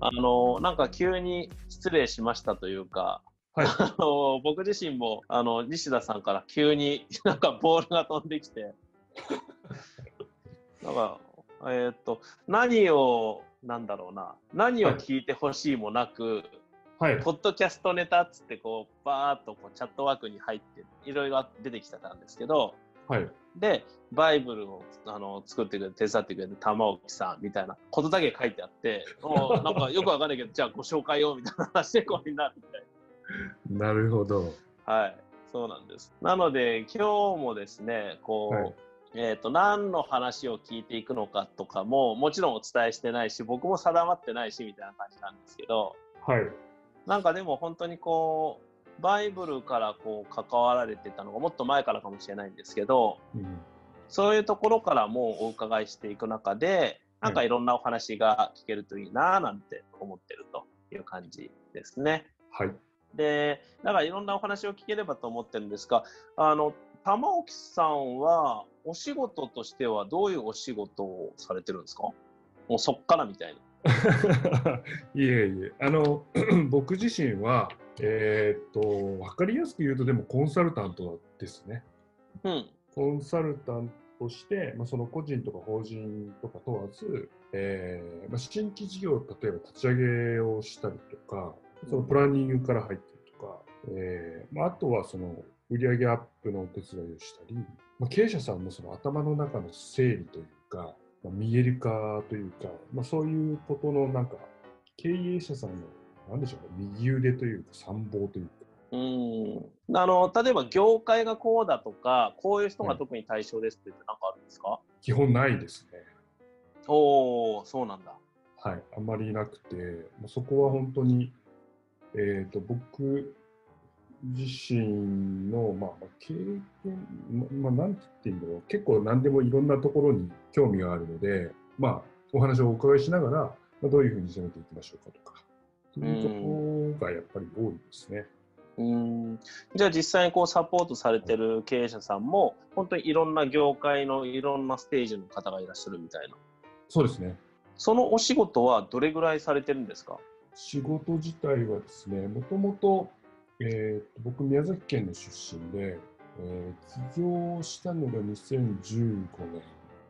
あの、なんか急に失礼しましたというか、はいあの僕自身もあの西田さんから急になんかボールが飛んできて、なんか、えーっと、何を、なんだろうな、何を聞いてほしいもなく、はい。ポッドキャストネタっつって、こう、バーっとこうチャットワークに入って、いろいろ出てきてたんですけど、はい。で、バイブルをあの作ってくれて、手伝ってくれる玉置さんみたいなことだけ書いてあって、おなんかよくわかんないけど、じゃあご紹介をみたいな話でこうになるみたいなるほど。な。はい、そうなんです。なので、今日もですね、こう、はいえっ、と、何の話を聞いていくのかとかも、もちろんお伝えしてないし、僕も定まってないし、みたいな感じなんですけど、はい。なんかでも本当にこう、バイブルからこう関わられてたのがもっと前からかもしれないんですけど、うんそういうところからもお伺いしていく中で、なんかいろんなお話が聞けるといいなぁなんて思ってるという感じですね。はい。で、だからいろんなお話を聞ければと思ってるんですが、あの、玉置さんはお仕事としてはどういうお仕事をされてるんですか？もうそっからみたいな。いえいえ、あの、僕自身は、えーっと、分かりやすく言うと、でもコンサルタントですね。うん。コンサルタントとして、まあ、その個人とか法人とか問わず、えーまあ、新規事業を例えば立ち上げをしたりとか、そのプランニングから入ったりとか、えーまあ、あとはその売上アップのお手伝いをしたり、まあ、経営者さんのその頭の中の整理というか、まあ、見える化というか、まあ、そういうことのなんか、経営者さんの、なんでしょうね、右腕というか参謀というか、うん。あの、例えば業界がこうだとか、こういう人が特に対象ですって言って何かあるんですか、基本ないですね。おおそうなんだ。はい、あんまりなくて、まあそこは本当に、えー、と僕自身の、まあ、まあ経験、ままあ、なんて言っていいんだろう、結構何でもいろんなところに興味があるので、まあ、お話をお伺いしながら、まあ、どういうふうに攻めていきましょうかとか、そういうところがやっぱり多いですね。うん。じゃあ実際にこうサポートされてる経営者さんも本当にいろんな業界のいろんなステージの方がいらっしゃるみたいな。そうですね。そのお仕事はどれぐらいされてるんですか？仕事自体はですね、もともと、えーと僕、宮崎県の出身で、えー起業したのが2015年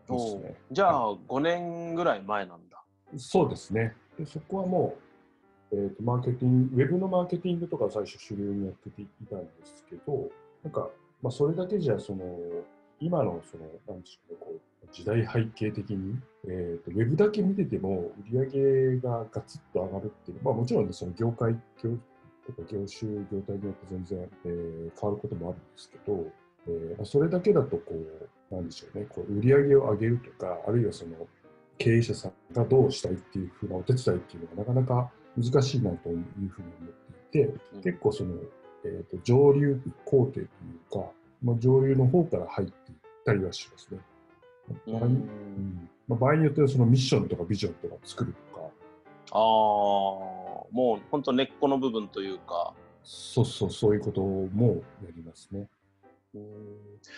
ですね。じゃあ5年ぐらい前なんだそうですね。でそこはもう、えーと、マーケティング、ウェブのマーケティングとか最初主流にやっていたんですけど、なんか、まあ、それだけじゃ、その、今の、その、なんでしょうね、こう、時代背景的に、えーと、ウェブだけ見てても、売り上げがガツッと上がるっていう、まあもちろんね、その業界、業とか業種、業態によって全然、えー変わることもあるんですけど、えーまあそれだけだと、こう、なんでしょうね、こう売り上げを上げるとか、あるいはその、経営者さんがどうしたいっていうふうなお手伝いっていうのがなかなか難しいなというふうに思っていて、うん。結構その、えー、と上流工程というか、まあ、上流の方から入っていったりはしますね。う場合にうん。まあ、場合によってはそのミッションとかビジョンとかを作るとか、ああもう本当根っこの部分というか。そうそう、そういうこともやりますね。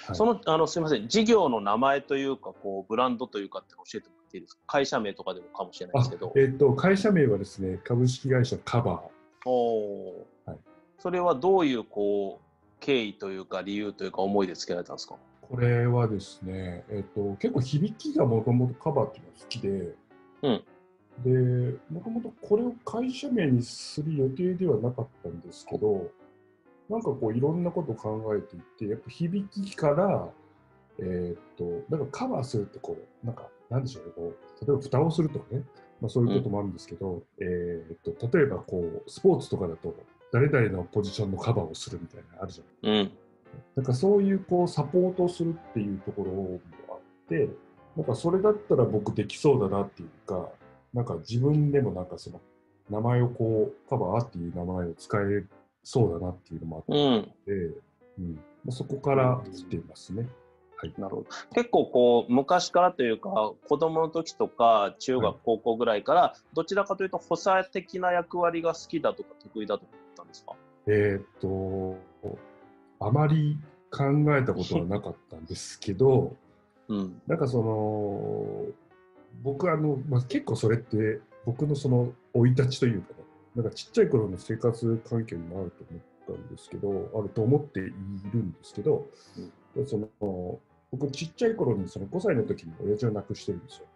はい。そのあのすみません。事業の名前というかこうブランドというかって教えてもらっていいですか？会社名とかでもかもしれないですけど。あえっ、と、会社名はですね、株式会社カバー。おー。はい。それはどういうこう経緯というか理由というか思いで付けられたんですか？これはですね、えっ、と、結構響きがもともとカバーっていうのが好きで、うんで、もともとこれを会社名にする予定ではなかったんですけど、なんかこういろんなことを考えていって、やっぱ響きから、えーっと、なんかカバーするってこう、なんか、なんでしょうね、こう、例えば蓋をするとかね、まあそういうこともあるんですけど、えーっと、例えばこう、スポーツとかだと、誰々のポジションのカバーをするみたいなのあるじゃない。うん。なんかそういうこうサポートをするっていうところもあって、なんかそれだったら僕できそうだなっていうか、なんか自分でもなんかその名前をこう、カバーっていう名前を使えそうだなっていうのもあっうん。て、うん。まあ、そこから来ていますね。なるほど結構こう昔からというか子供の時とか中学、はい高校ぐらいからどちらかというと補佐的な役割が好きだとか得意だとか思ったんですか？えーっと、あまり考えたことはなかったんですけど、うん。なんかその、僕あの、まあ、結構それって僕のその生い立ちというかね、なんかちっちゃい頃の生活環境にもあると思ったんですけど、あると思っているんですけど、その僕ちっちゃい頃にその5歳の時に親父を亡くしてるんですよ。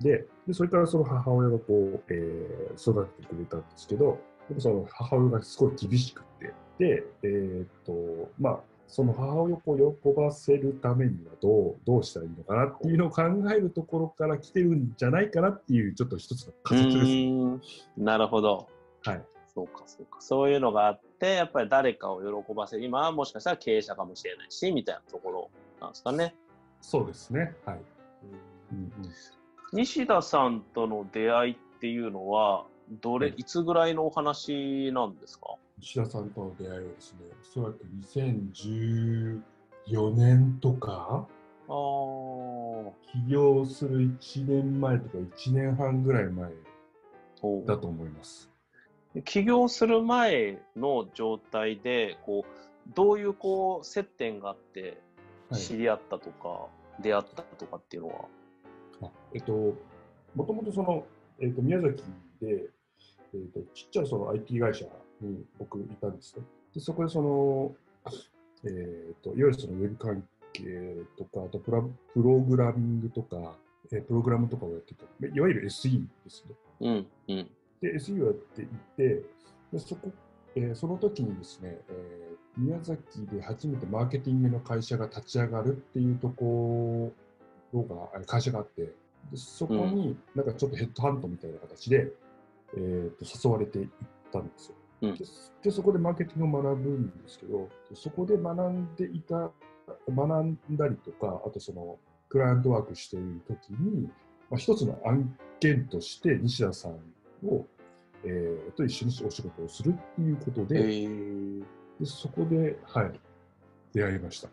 ででそれからその母親がこう、えー、育ててくれたんですけど、その母親がすごい厳しくて、で、えー、っと、まあ、その母親を喜ばせるためにはどうどうしたらいいのかなっていうのを考えるところから来てるんじゃないかなっていうちょっと一つの仮説です。なるほど。はい。そうか、そうか。そういうのがあって、やっぱり誰かを喜ばせる。今はもしかしたら経営者かもしれないし、みたいなところなんですかね。そうですね。はい。うんうん、西田さんとの出会いっていうのは、どれ、いつぐらいのお話なんですか？石田さんとの出会いはですね、おそらく2014年とか、あ起業する1年前とか1年半ぐらい前だと思います。起業する前の状態で、こう、どういうこう接点があって知り合ったとか、はい、出会ったとかっていうのは？あえっと、もともとその、えっと、宮崎で、えーと、ちっちゃいその IT 会社に僕いたんですね。でそこでその、えーと、いわゆるそのウェブ関係とか、あとプラプログラミングとか、えー、プログラムとかをやってた、いわゆる SE ですね。うんうん、で、SE をやっていて、でそこえー、その時にですね、えー、宮崎で初めてマーケティングの会社が立ち上がるっていうところが、会社があって、でそこになんかちょっとヘッドハントみたいな形で、えー、と誘われていったんですよ、うん、で。そこでマーケティングを学ぶんですけど、そこで学んでいた、学んだりとか、あとそのクライアントワークしているときに、まあ、一つの案件として西田さんを、えー、と一緒にお仕事をするっていうことで、えー、でそこで、はい、出会いました。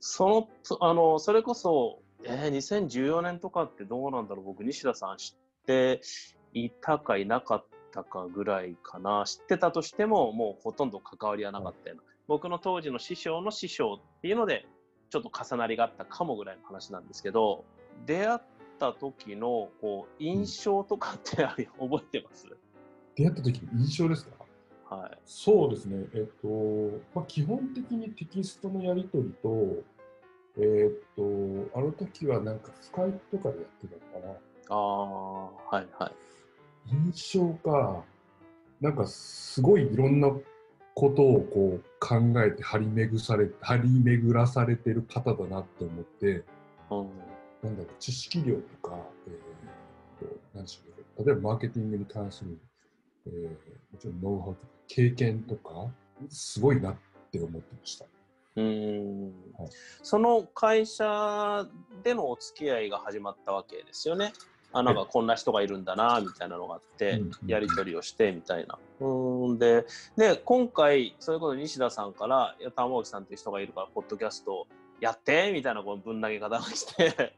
そのあのそれこそ、えー、2014年とかってどうなんだろう、僕、西田さん知っていたかいなかったかぐらいかな。知ってたとしても、もうほとんど関わりはなかったような。僕の当時の師匠の師匠っていうので、ちょっと重なりがあったかもぐらいの話なんですけど、出会った時のこう印象とかってあれ 覚えてます？出会った時の印象ですか？はい、そうですね、えっとまあ、基本的にテキストのやり取りと、えっと、あの時はなんかスカイプとかでやってたのかな。ああ、はいはい。印象か、なんかすごいいろんなことをこう考えて張り巡され張り巡らされてる方だなって思って、うん、なんだろう知識量とか、えー、と何でしょう例えばマーケティングに関する、えー、もちろんノウハウとか経験とかすごいなって思ってました。うん、はい、その会社でのお付き合いが始まったわけですよね。あなんかこんな人がいるんだなみたいなのがあって、やり取りをしてみたいな。うんでで今回それこそ西田さんから「玉置さんっていう人がいるからポッドキャストやって」みたいなこのぶん投げ方がして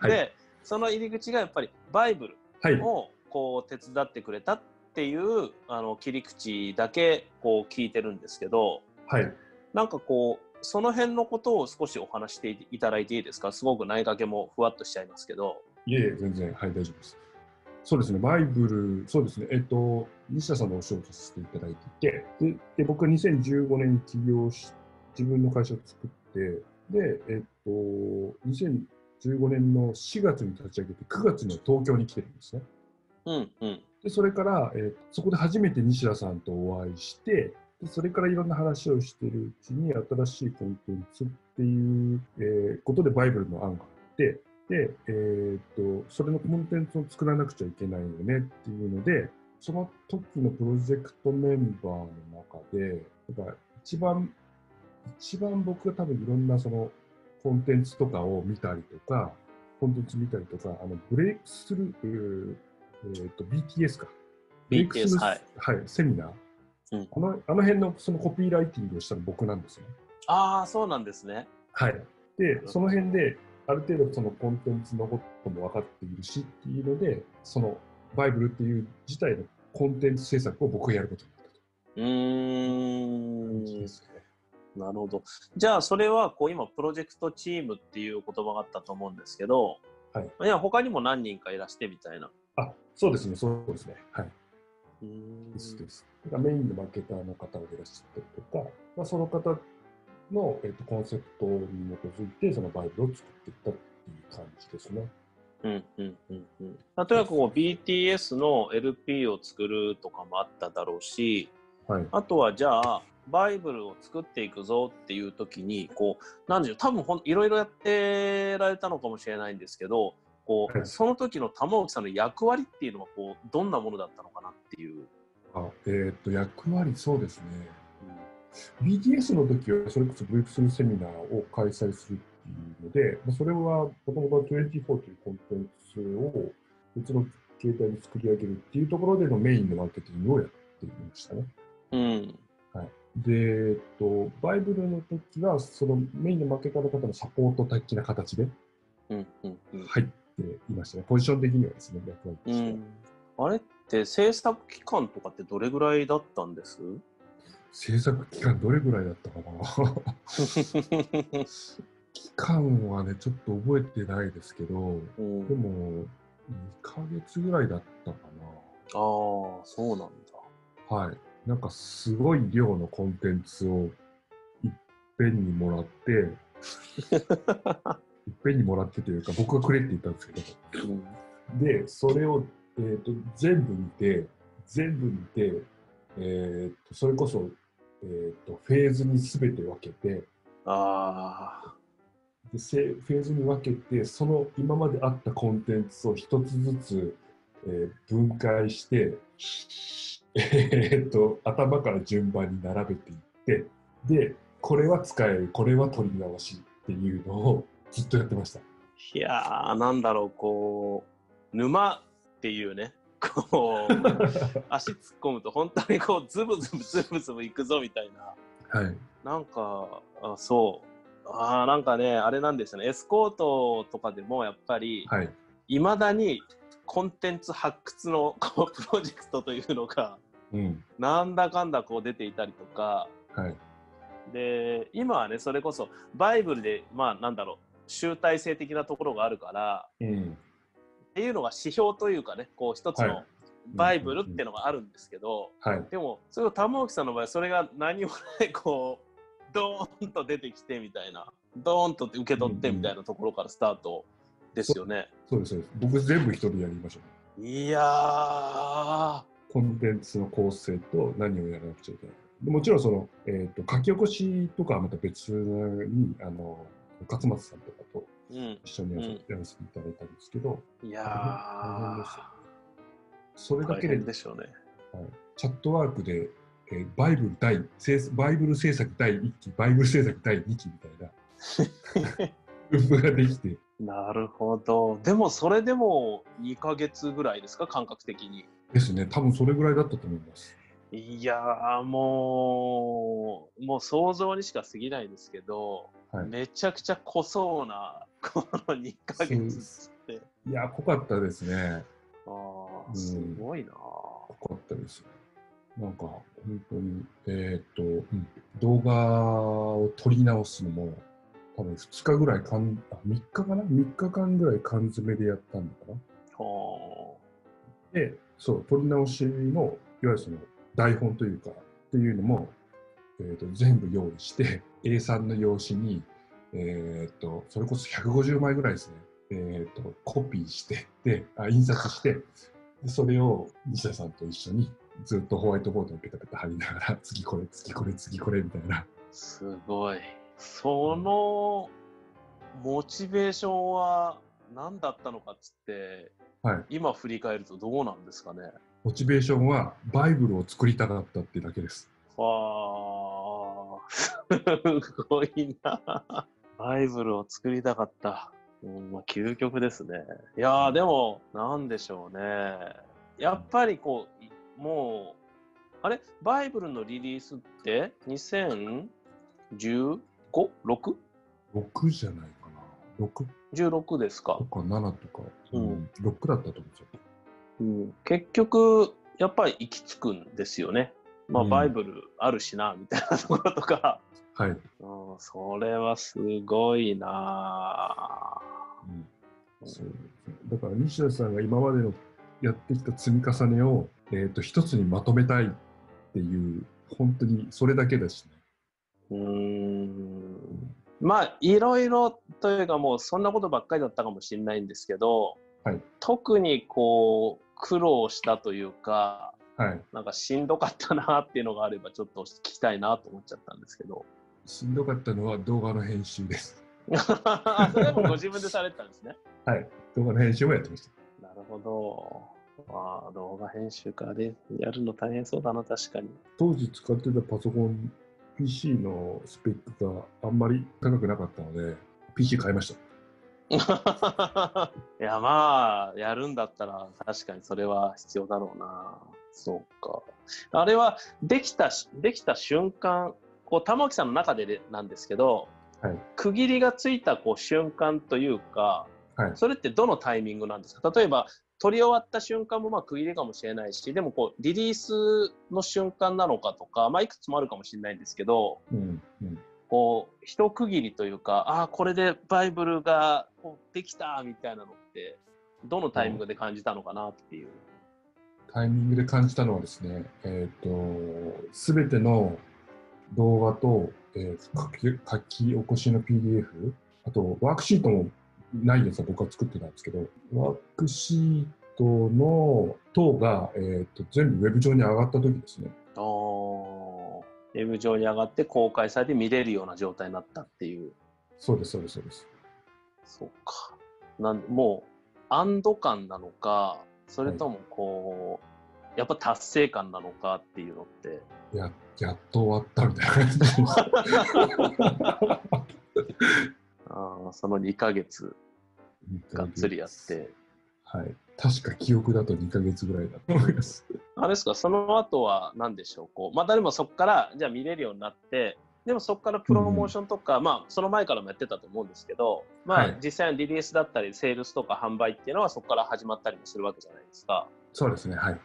はい、でその入り口がやっぱりバイブルをこう手伝ってくれたっていうあの切り口だけこう聞いてるんですけど、はい、なんかこうその辺のことを少しお話していただいていいですか？すごく投げかけもふわっとしちゃいますけど。いえいえ、全然、はい、大丈夫です。そうですね、バイブル、そうですね、えっと、西田さんのお仕事させていただいていて、で、で僕は2015年に起業し、自分の会社を作って、で、えっと、2015年の4月に立ち上げて、9月に東京に来てるんですね。うんうん、でそれから、えー、そこで初めて西田さんとお会いして、でそれからいろんな話をしているうちに、新しいコンテンツっていう、えー、ことでバイブルの案があって、で、えー、っと、それのコンテンツを作らなくちゃいけないよねっていうので、その時のプロジェクトメンバーの中で、なんか一番、一番僕が多分いろんなそのコンテンツとかを見たりとか、コンテンツ見たりとか、あのブレイクスルー、えー、っと BTS か。BTS、はい、はい、セミナー。うん、あのあの辺のそのコピーライティングをしたの僕なんですね。ああ、そうなんですね。はい。で、その辺で、ある程度そのコンテンツのことも分かっているしっていうので、そのバイブルっていう自体のコンテンツ制作を僕がやることになったと。うーん。ですね。なるほど。じゃあ、それはこう今、プロジェクトチームっていう言葉があったと思うんですけど、はい、いや他にも何人かいらしてみたいな。あそうですね、そうですね。はい。うんですです。メインのマーケターの方がいらっしゃったりとか、まあ、その方の、えっとコンセプトに基づいて、そのバイブルを作っていったっていう感じですね。うんうんうんうん例えばこう BTS の LP を作るとかもあっただろうしはい。あとはじゃあバイブルを作っていくぞっていう時にこうなんでしょう多分ほんいろいろやってられたのかもしれないんですけどこう、はいその時の玉置さんの役割っていうのはこうどんなものだったのかなっていう。あえっと、役割、そうですね。BTS の時は、それこそ Web3 セミナーを開催するっていうので、まあそれはもともと24というコンテンツを別の携帯に作り上げるっていうところでのメインのマーケティングをやっていましたね。うんで、えっと、バイブルの時は、そのメインのマーケターの方のサポート的な形で入っていましたね。ポジション的にはですね、役割としては。うんあれって制作期間とかってどれぐらいだったんです？制作期間どれぐらいだったかな？期間はね、ちょっと覚えてないですけど、うんでも、2ヶ月ぐらいだったかああ、そうなんだ。な。はい。なんかすごい量のコンテンツをいっぺんにもらって、いっぺんにもらってというか、僕がくれって言ったんですけど、うんで、それを、えー、と全部見て、全部見て、えー、とそれこそ、えー、とフェーズに全て分けてあで、せフェーズに分けて、その今まであったコンテンツを一つずつ、えー分解して、えー、と頭から順番に並べていって、で、これは使える、これは取り直しっていうのをずっとやってました。あ、いやー、なんだろう、こう、沼っていうね、こう、足突っ込むと本当にこう、ズブズブズブズブいくぞみたいな。はい。なんか、あそう。ああ、なんかね、あれなんですよね。エスコートとかでもやっぱり、はい。いまだにコンテンツ発掘のこうプロジェクトというのが、うん。なんだかんだこう出ていたりとか、はい。で今はねそれこそバイブルでまあなんだろう集大成的なところがあるからうん。っていうのが指標というかねこう一つのはいバイブルっていうのがあるんですけど、はい。でもそれを玉置さんの場合それが何もない こうドーンと出てきてみたいなドーンと受け取ってみたいなところからスタートですよね。そうです、そうです。僕全部一人でやりましょう。いやーコンテンツの構成と何をやらなくちゃいけない。でもちろんその、えー、と書き起こしとかはまた別にあの勝松さんとかとうん一緒にやら,、せていただいたんですけど、いやそれだけででしょうね。チャットワークで、えーバイブル第制バイブル制作第1期、バイブル制作第2期みたいなループができて、なるほど。でもそれでも2ヶ月ぐらいですか？感覚的に。ですね、多分それぐらいだったと思います。いやーもうもう想像にしか過ぎないですけど、はい。めちゃくちゃ濃そうな この2ヶ月って。いや、濃かったですね。あうん。ーすごいな、濃かったです。ね。なんか、本当に、えーっと、うん。動画を撮り直すのも、多分2日ぐらいかん、あ、3日かな ?3 日間ぐらい缶詰でやったのかな？はで、そう、撮り直しの、いわゆるその台本というか、っていうのも、えー、と全部用意して、A3 の用紙に、えー、とそれこそ150枚ぐらいですね、えー、とコピーしてであ、印刷してで、それを西田さんと一緒にずっとホワイトボードにペタペタ貼りながら、次これ、次これ、次これみたいな。すごい。そのモチベーションは何だったのかっつって、はい今振り返るとどうなんですかね？モチベーションはバイブルを作りたかったってだけです。わあ、すごいな。バイブルを作りたかった。うんまあ、究極ですね。いやー、でも、なんでしょうね。やっぱりこう、いもう、あれ？バイブルのリリースって 2015?6?16 6じゃないかな。6ですかと、か7とか、ううんん、6だったと思うんですよ。うん、結局、やっぱり行き着くんですよね。まあ、うんバイブルあるしな、みたいなところとか。はい。うん、それはすごいなうんそうだから西田さんが今までのやってきた積み重ねを、えーと、一つにまとめたいっていう本当にそれだけですね。うんまあいろいろというかもうそんなことばっかりだったかもしれないんですけど、はい、特にこう苦労したというか、はい、なんかしんどかったなっていうのがあればちょっと聞きたいなと思っちゃったんですけど。しんどかったのは動画の編集です。それもご自分でされてたんですね。はい、動画の編集もやってました。なるほど。まあ、動画編集かでやるの大変そうだな、確かに。当時使ってたパソコン、PC のスペックがあんまり高くなかったので、PC 買いました。いや、まあ、やるんだったら確かにそれは必要だろうな。そうか。あれはできた、できた瞬間、こう玉木さんの中でなんですけど、はい、区切りがついたこう瞬間というか、はい、それってどのタイミングなんですか？例えば撮り終わった瞬間もまあ区切りかもしれないしでもこうリリースの瞬間なのかとか、まあ、いくつもあるかもしれないんですけど、うんうん、こう一区切りというかああこれでバイブルがこうできたみたいなのってどのタイミングで感じたのかなっていう。タイミングで感じたのはですね、えっ、ー、と、すべての動画と、えー、書き書き起こしの PDF、あとワークシートもないやつは僕は作ってたんですけど、ワークシートの等が、えーと、全部ウェブ上に上がった時ですね。あウェブ上に上がって公開されて見れるような状態になったっていう。そうです、そうです、そうです。そうか。なんもう、安堵感なのか、それともこう、はい、やっぱ達成感なのかっていうのって。や、やっと終わったみたいな感じ。あその2か月がっつりやって。はい。確か記憶だと2か月ぐらいだと思います。あれですか、その後は何でしょう、こう、またでもそこから、じゃあ見れるようになって、でもそこからプロモーションとか、うん、まあ、その前からもやってたと思うんですけど、まあ、はい、実際のリリースだったり、セールスとか販売っていうのはそこから始まったりもするわけじゃないですか。そうですね、はい。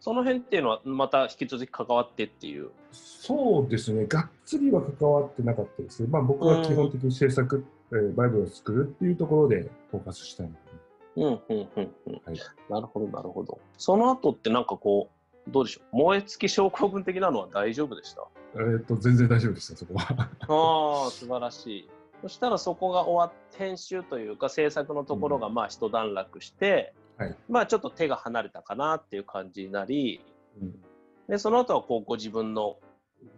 その辺っていうのは、また引き続き関わってっていう。そうですね、がっつりは関わってなかったですね。まあ、僕は基本的に制作えー、バイブルを作るっていうところでフォーカスしたいので。うんうんうんうん。はい、なるほどなるほど。その後ってなんかこうどうでしょう？燃え尽き症候群的なのは大丈夫でした？えっ、と全然大丈夫でしたそこは。ああ素晴らしい。そしたらそこが終わって編集というか制作のところがまあ一段落して、うん、はい、まあちょっと手が離れたかなっていう感じになり、うん、でその後はこうご自分の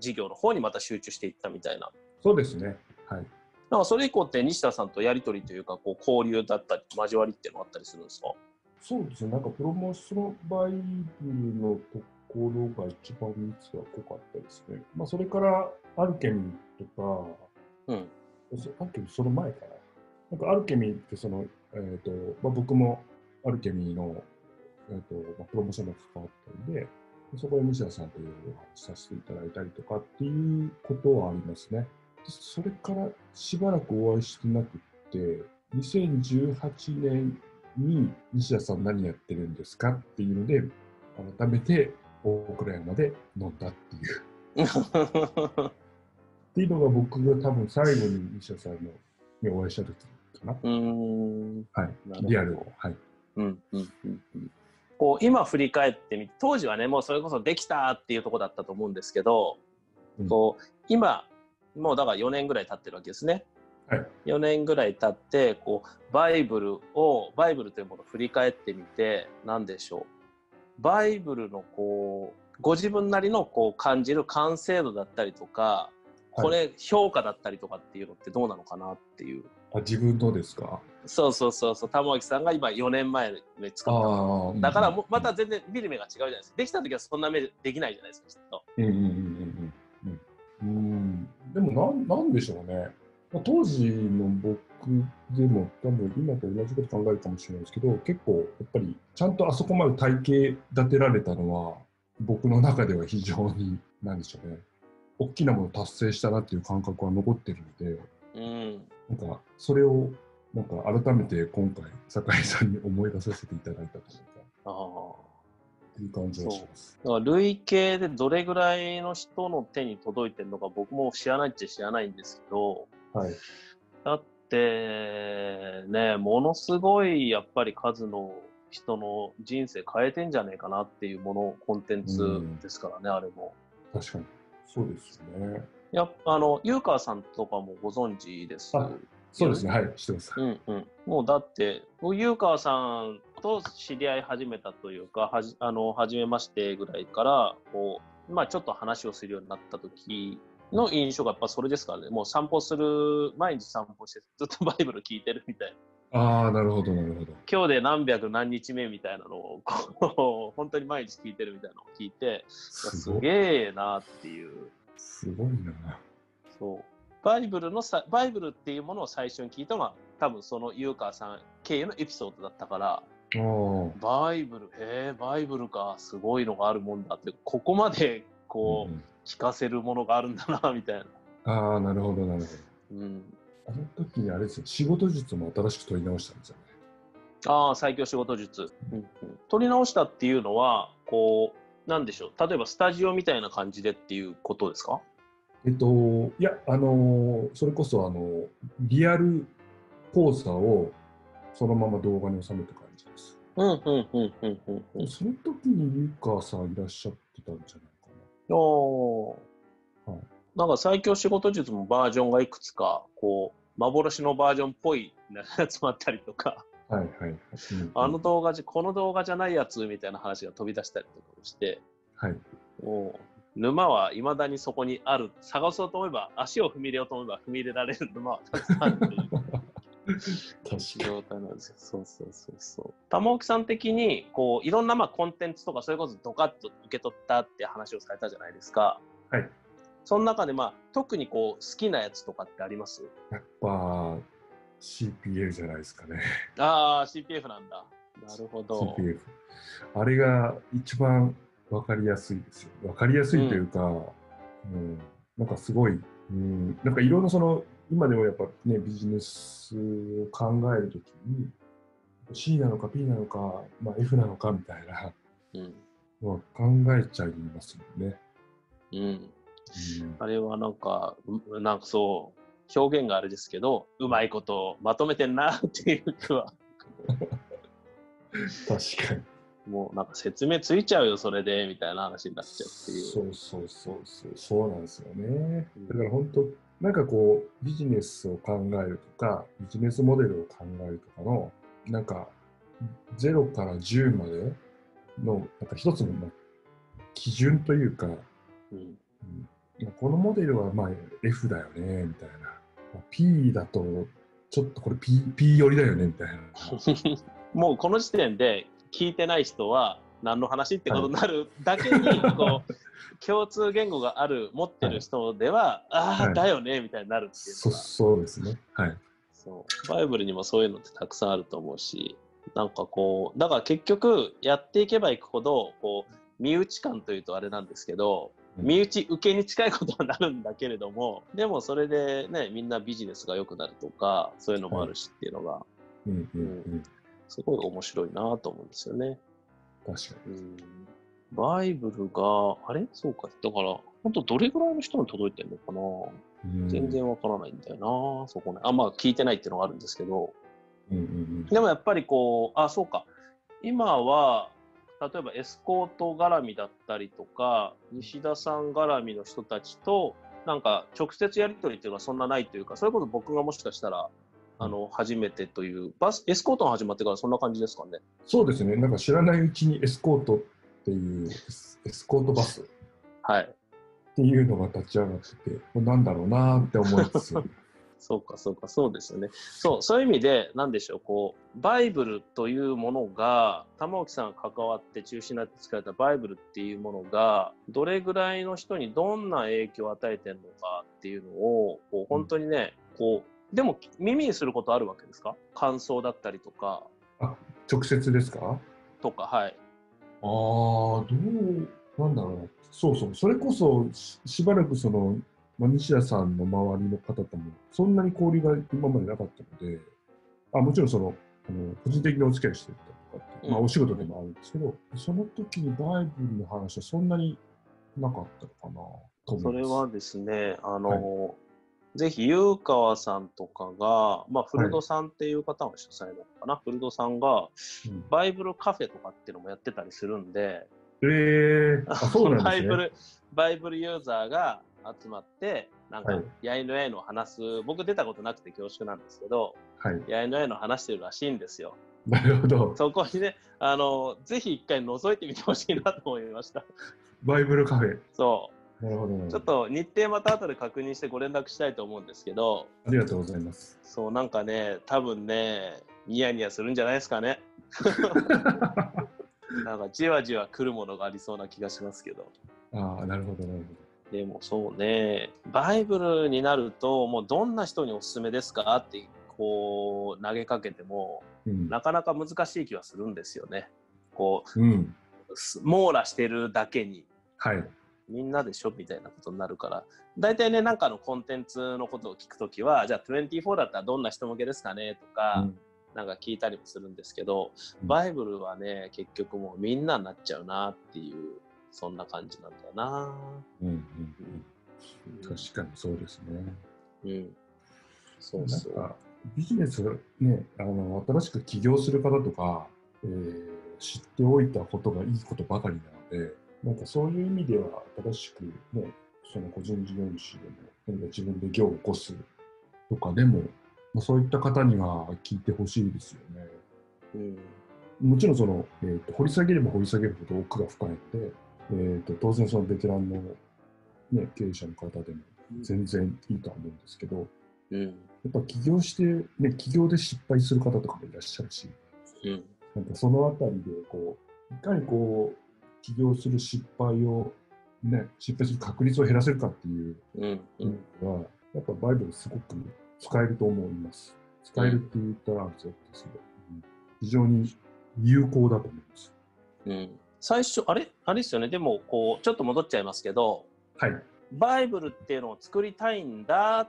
事業の方にまた集中していったみたいな。そうですね。はい。なんかそれ以降って西田さんとやり取りというかこう交流だったり交わりっていうのはあったりするんですか？そうですね、なんかプロモーションバイブルのところが一番密が濃かったですね。まあ、それからアルケミーとか、うん、アルケミーその前かな。なんかアルケミーってその、えーとまあ、僕もアルケミーの、えーとまあ、プロモーションが関わったんで、そこで西田さんというお話させていただいたりとかっていうことはありますね。それからしばらくお会いしてなくて、2018年に西田さん何やってるんですかっていうので、改めて大倉山で飲んだっていう。っていうのが僕が多分最後に西田さんのにお会いした時かな。うんはい。リアルを。はい。うんうんうんうんこう今振り返ってみて当時はねもうそれこそできたっていうとこだったと思うんですけど、うん、こう今もうだから4年ぐらい経ってるわけですね。はい、4年ぐらい経ってこうバイブルをバイブルというものを振り返ってみて何でしょう。バイブルのこうご自分なりのこう感じる完成度だったりとかこれ評価だったりとかっていうのってどうなのかなっていう。あ自分とですか？そうそうそうそう。玉置さんが今4年前に使っただからもまた全然見る目が違うじゃないですか。できた時はそんな目できないじゃないですかきっと。うんうんうんでもなんなんでしょうね。当時の僕でも多分今と同じこと考えるかもしれないですけど結構やっぱりちゃんとあそこまで体系立てられたのは僕の中では非常に何でしょうね大きなもの達成したなっていう感覚は残ってるので、うん、なんかそれをなんか改めて今回酒井さんに思い出させていただいたというか。あいう感じがします。だから累計でどれぐらいの人の手に届いてるのか僕も知らないっちゃ知らないんですけど、はい、だってね、ものすごいやっぱり数の人の人生変えてんじゃねえかなっていうもの、コンテンツですからね、あれも。確かに。そうですね。やあの、ユーカーさんとかもご存知です？そうですね、はい、してます。うんうん。もうだって、ユーカーさんと知り合い始めたというか、はじあの初めましてぐらいから、こう、まあちょっと話をするようになった時の印象がやっぱそれですからね、もう散歩する、毎日散歩してずっとバイブル聞いてるみたいな。ああ、なるほど、なるほど。今日で何百何日目みたいなのを、こう、本当に毎日聞いてるみたいなのを聞いて、すげえなっていう。すごいな。そう。バイブルのさ、バイブルっていうものを最初に聞いたのは、多分そのユーカーさん経由のエピソードだったから、バイブル、へえ、バイブルか、すごいのがあるもんだって、ここまでこう、うん、聞かせるものがあるんだな、みたいな。ああ、なるほど、なるほど。うん。あの時にあれですよ、仕事術も新しく取り直したんですよね。ああ、最強仕事術、うんうん。取り直したっていうのは、こう、なんでしょう、例えばスタジオみたいな感じでっていうことですか？えっと、いや、あのそれこそ、あの、リアル講座をそのまま動画に収めた感じです。うん、うん、うん、うん、うん。その時にユーカーさんいらっしゃってたんじゃないおはい、なんか最強仕事術もバージョンがいくつか、こう、幻のバージョンっぽいやつもあったりとか、はいはい、あの動画じ、この動画じゃないやつみたいな話が飛び出したりとかして、はい、もう沼はいまだにそこにある、探そうと思えば、足を踏み入れようと思えば踏み入れられる沼はたくさんあるという。状態なんですよ。そうそうそうそう。玉置さん的に、こう、いろんなまあコンテンツとか、それこそドカッと受け取ったって話をされたじゃないですか。はい。その中でまあ、特にこう、好きなやつとかってあります？やっぱ、CPF じゃないですかね。ああ、CPF なんだ。なるほど。CPF。あれが一番わかりやすいですよ。わかりやすいというか、うん、うん、なんかすごい、うん、なんかいろんなその今でもやっぱね、ビジネスを考えるときに、C なのか P なのか、まあ、F なのかみたいなのは考えちゃいますもんね。うん。うん、あれはなんか、なんかそう、表現があれですけど、うまいことまとめてんなっていう気は。確かに。もうなんか説明ついちゃうよ、それで、みたいな話になっちゃうっていう。そうそうそうそう、そうなんですよね。だから本当、なんかこう、ビジネスを考えるとか、ビジネスモデルを考えるとかの、なんか、0から10までの、なんか一つの基準というか、うん、うん、このモデルはまあ F だよね、みたいな。P だと、ちょっとこれ P, P 寄りだよね、みたいな。もうこの時点で聞いてない人は、何の話ってことになるだけに、こう、共通言語がある、持ってる人では、ああ、だよね、みたいになるっていうそそうですね。はい。そう。バイブルにもそういうのってたくさんあると思うし、なんかこう、だから結局、やっていけばいくほど、こう、身内感というとあれなんですけど、身内受けに近いことになるんだけれども、でもそれでね、みんなビジネスが良くなるとか、そういうのもあるしっていうのが、うんうんうん、すごい面白いなと思うんですよね。確かに。うんバイブルが、あれ？そうか。だから、本当どれぐらいの人に届いてるのかな、全然わからないんだよな、そこね。あ、まあ聞いてないっていうのがあるんですけど。うんうんうん、でもやっぱりこう、あ、そうか。今は、例えばエスコート絡みだったりとか、西田さん絡みの人たちと、なんか直接やり取りっていうのはそんなないというか、それこそ僕がもしかしたら、あの初めてというバスエスコートが始まってからそんな感じですかね。そうですね。なんか知らないうちにエスコートっていうエスコートバスはいっていうのが立ち上がってて、なんだろうなって思いつつ。そうか、そうか、そうですよね。そう、そういう意味で、なんでしょう、こう、バイブルというものが、玉置さんが関わって中心になって作られたバイブルっていうものが、どれぐらいの人にどんな影響を与えてるのかっていうのを、こう、本当にね、うん、こう、でも耳にすることあるわけですか？感想だったりとか。あ、直接ですか？とか、はい。ああ、どう、なんだろう。そうそう、それこそししばらくその、まあ、西田さんの周りの方とも、そんなに交流が今までなかったので、あもちろんその、あの個人的にお付き合いしてたとかって、まあ、お仕事でもあるんですけど、うん、その時にバイブルの話はそんなになかったのかなとそれはですね、あの、はいぜひ、優川さんとかが、まあ、古戸さんっていう方が主催なのかな、古戸さんが、うんバイブルカフェとかっていうのもやってたりするんで、えー、あそうなんですね。バイブル、バイブルユーザーが集まって、なんかはい、やいのやいのを話す、僕出たことなくて恐縮なんですけど、はい。やいのやいのを話してるらしいんですよ。なるほど。そこにね、あの、ぜひ一回覗いてみてほしいなと思いました。バイブルカフェ。そう。なるほど、なるほど。ちょっと日程また後で確認してご連絡したいと思うんですけど、ありがとうございます。そうなんかね、多分ね、ニヤニヤするんじゃないですかね。なんかじわじわ来るものがありそうな気がしますけど。ああ、なるほど、なるでもそうね、バイブルになると、もうどんな人におすすめですかってこう投げかけても、ほど。うん。なかなか難しい気はするんですよね。こうん。う、す網羅してるだけに。はい。みんなでしょみたいなことになるから。大体ねなんかのコンテンツのことを聞くときはじゃあ24だったらどんな人向けですかねとか、うん。なんか聞いたりもするんですけど、うん。バイブルはね結局もうみんなになっちゃうなっていうそんな感じなんだよな。うんうんうん。確かにそうですね。うん。そうなんそうかビジネスね、あの新しく起業する方とか、えー知っておいたことがいいことばかりなので、なんかそういう意味では新しくね、その個人事業主でも、何か自分で業を起こすとかでも、まあ、そういった方には聞いてほしいですよね。うん。もちろんその、えーと掘り下げれば掘り下げるほど奥が深いので、えーと当然そのベテランの、ね、経営者の方でも全然いいとは思うんですけど、うん。やっぱ起業して、ね、起業で失敗する方とかもいらっしゃるし、うん。なんかそのあたりで、こう、いかにこう、起業する失敗を、ね、失敗する確率を減らせるかっていううんうん。のは、やっぱバイブルすごく使えると思います。使えるって言ったらあれですけど、うん。非常に有効だと思います。うん。最初あれ？あれですよね。でもこうちょっと戻っちゃいますけどはい。バイブルっていうのを作りたいんだっ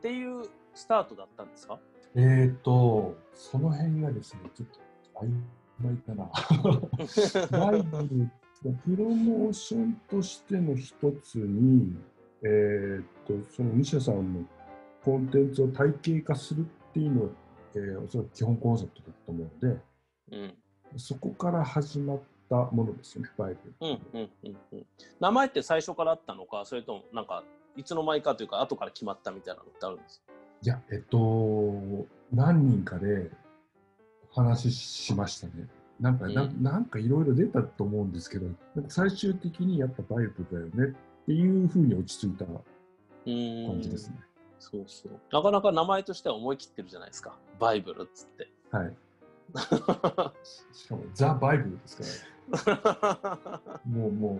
ていうスタートだったんですか？えーと、その辺がですね、ちょっと曖昧かな。バイブル、プロモーションとしての一つに、えーっと、その西田さんのコンテンツを体系化するっていうのは、えーおそらく基本コンセプトだと思うので、うんそこから始まったものですよね、バイブル。うんうんうんうん名前って最初からあったのかそれともなんかいつの間にかというか後から決まったみたいなのってあるんですか？いや、えっと、何人かで話しましたね。なんか、なうんなんかいろいろ出たと思うんですけど、なんか最終的にやっぱバイブルだよね。っていうふうに落ち着いた感じですね。そうそう。なかなか名前としては思い切ってるじゃないですか。バイブルっつって。はい。しかも、ザ・バイブルですから、もう、もう、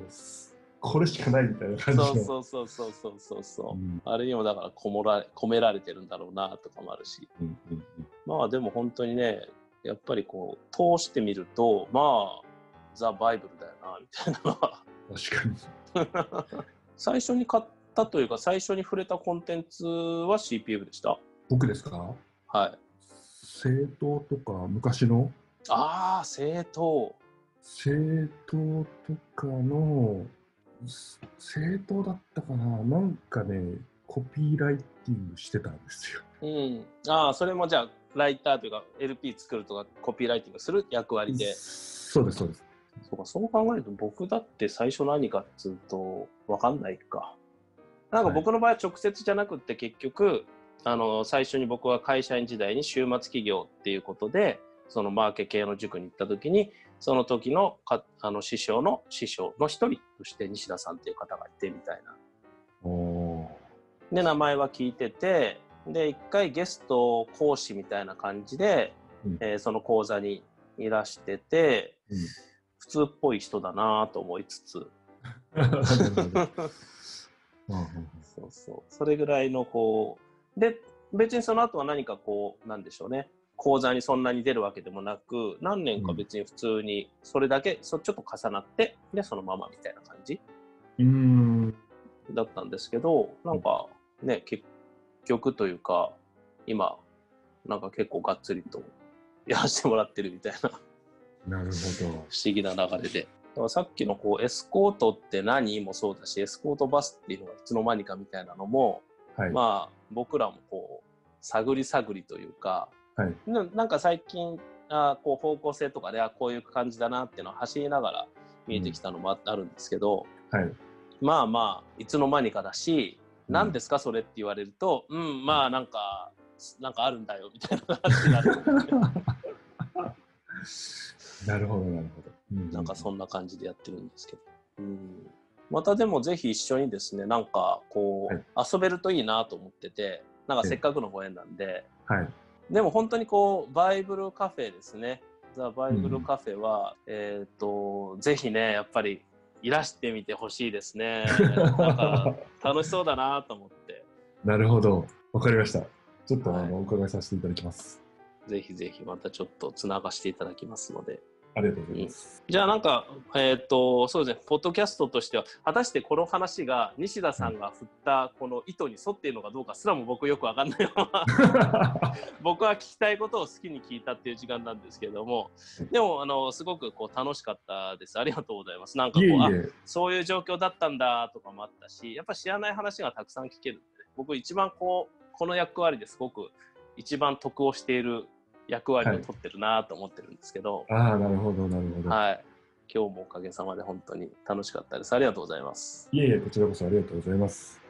これしかないみたいな感じの。そうそうそうそうそうそう。そう、うん。あれにもだからこもら込められてるんだろうなとかもあるし。うんうん。まあでも本当にねやっぱりこう通してみるとまあザ・バイブルだよなみたいなのは。うん確かに。最初に買ったというか最初に触れたコンテンツは CPF でした？僕ですか？はい。政党とか、昔の？ああ政党政党とかの、す政党だったかな？なんかね、コピーライティングしてたんですよ。うん。ああそれもじゃあライターというか LP 作るとかコピーライティングする役割で。そうです、そうです。そうかそう考えると僕だって最初何かっつうと分かんないか。なんか僕の場合は直接じゃなくって結局あの最初に僕は会社員時代に週末企業っていうことでそのマーケ系の塾に行った時にその時のかあの師匠の師匠の一人として西田さんっていう方がいてみたいな。で名前は聞いててで一回ゲスト講師みたいな感じで、うん。えーその講座にいらしててうん普通っぽい人だなと思いつつ。そうそう。それぐらいのこうで別にその後は何かこうなんでしょうね。講座にそんなに出るわけでもなく何年か別に普通にそれだけ、そちょっと重なってでそのままみたいな感じうーん。だったんですけどなんかね結局というか今なんか結構がっつりとやらせてもらってるみたいな。なるほど。不思議な流れで。だからさっきのこうエスコートって何もそうだしエスコートバスっていうのがいつの間にかみたいなのもはい、まあ僕らもこう探り探りというか、はい、ななんか最近あこう方向性とかであこういう感じだなっていうのを走りながら見えてきたのもあるんですけど、うんはい、まあまあいつの間にかだし何、うん、ですか？それって言われるとうんまあなんかなんかあるんだよみたいな話になる。なるほどなるほど、うん、なんかそんな感じでやってるんですけど。うん。またでもぜひ一緒にですねなんかこう、はい、遊べるといいなと思っててなんかせっかくのご縁なんで、はい、でも本当にこうバイブルカフェですね。ザ・バイブルカフェは、うん、えっ、ー、とぜひねやっぱりいらしてみてほしいですね。なんか楽しそうだなと思って。なるほど。わかりました。ちょっとあの、はい、お伺いさせていただきます。ぜひぜひまたちょっとつながしていただきますのでありがとうございます。じゃあなんか、えっ、ー、と、そうですね、ポッドキャストとしては、果たしてこの話が西田さんが振ったこの意図に沿っているのかどうかすらも僕よくわかんないまま 僕は聞きたいことを好きに聞いたっていう時間なんですけれども、でも、あの、すごくこう楽しかったです。ありがとうございます。なんかこう、いえいえあそういう状況だったんだとかもあったし、やっぱ知らない話がたくさん聞けるんで、ね、僕一番こう、この役割ですごく一番得をしている役割を取ってるなと思ってるんですけど、はい、ああなるほどなるほど。はい。今日もおかげさまで本当に楽しかったです。ありがとうございます。いえいえこちらこそありがとうございます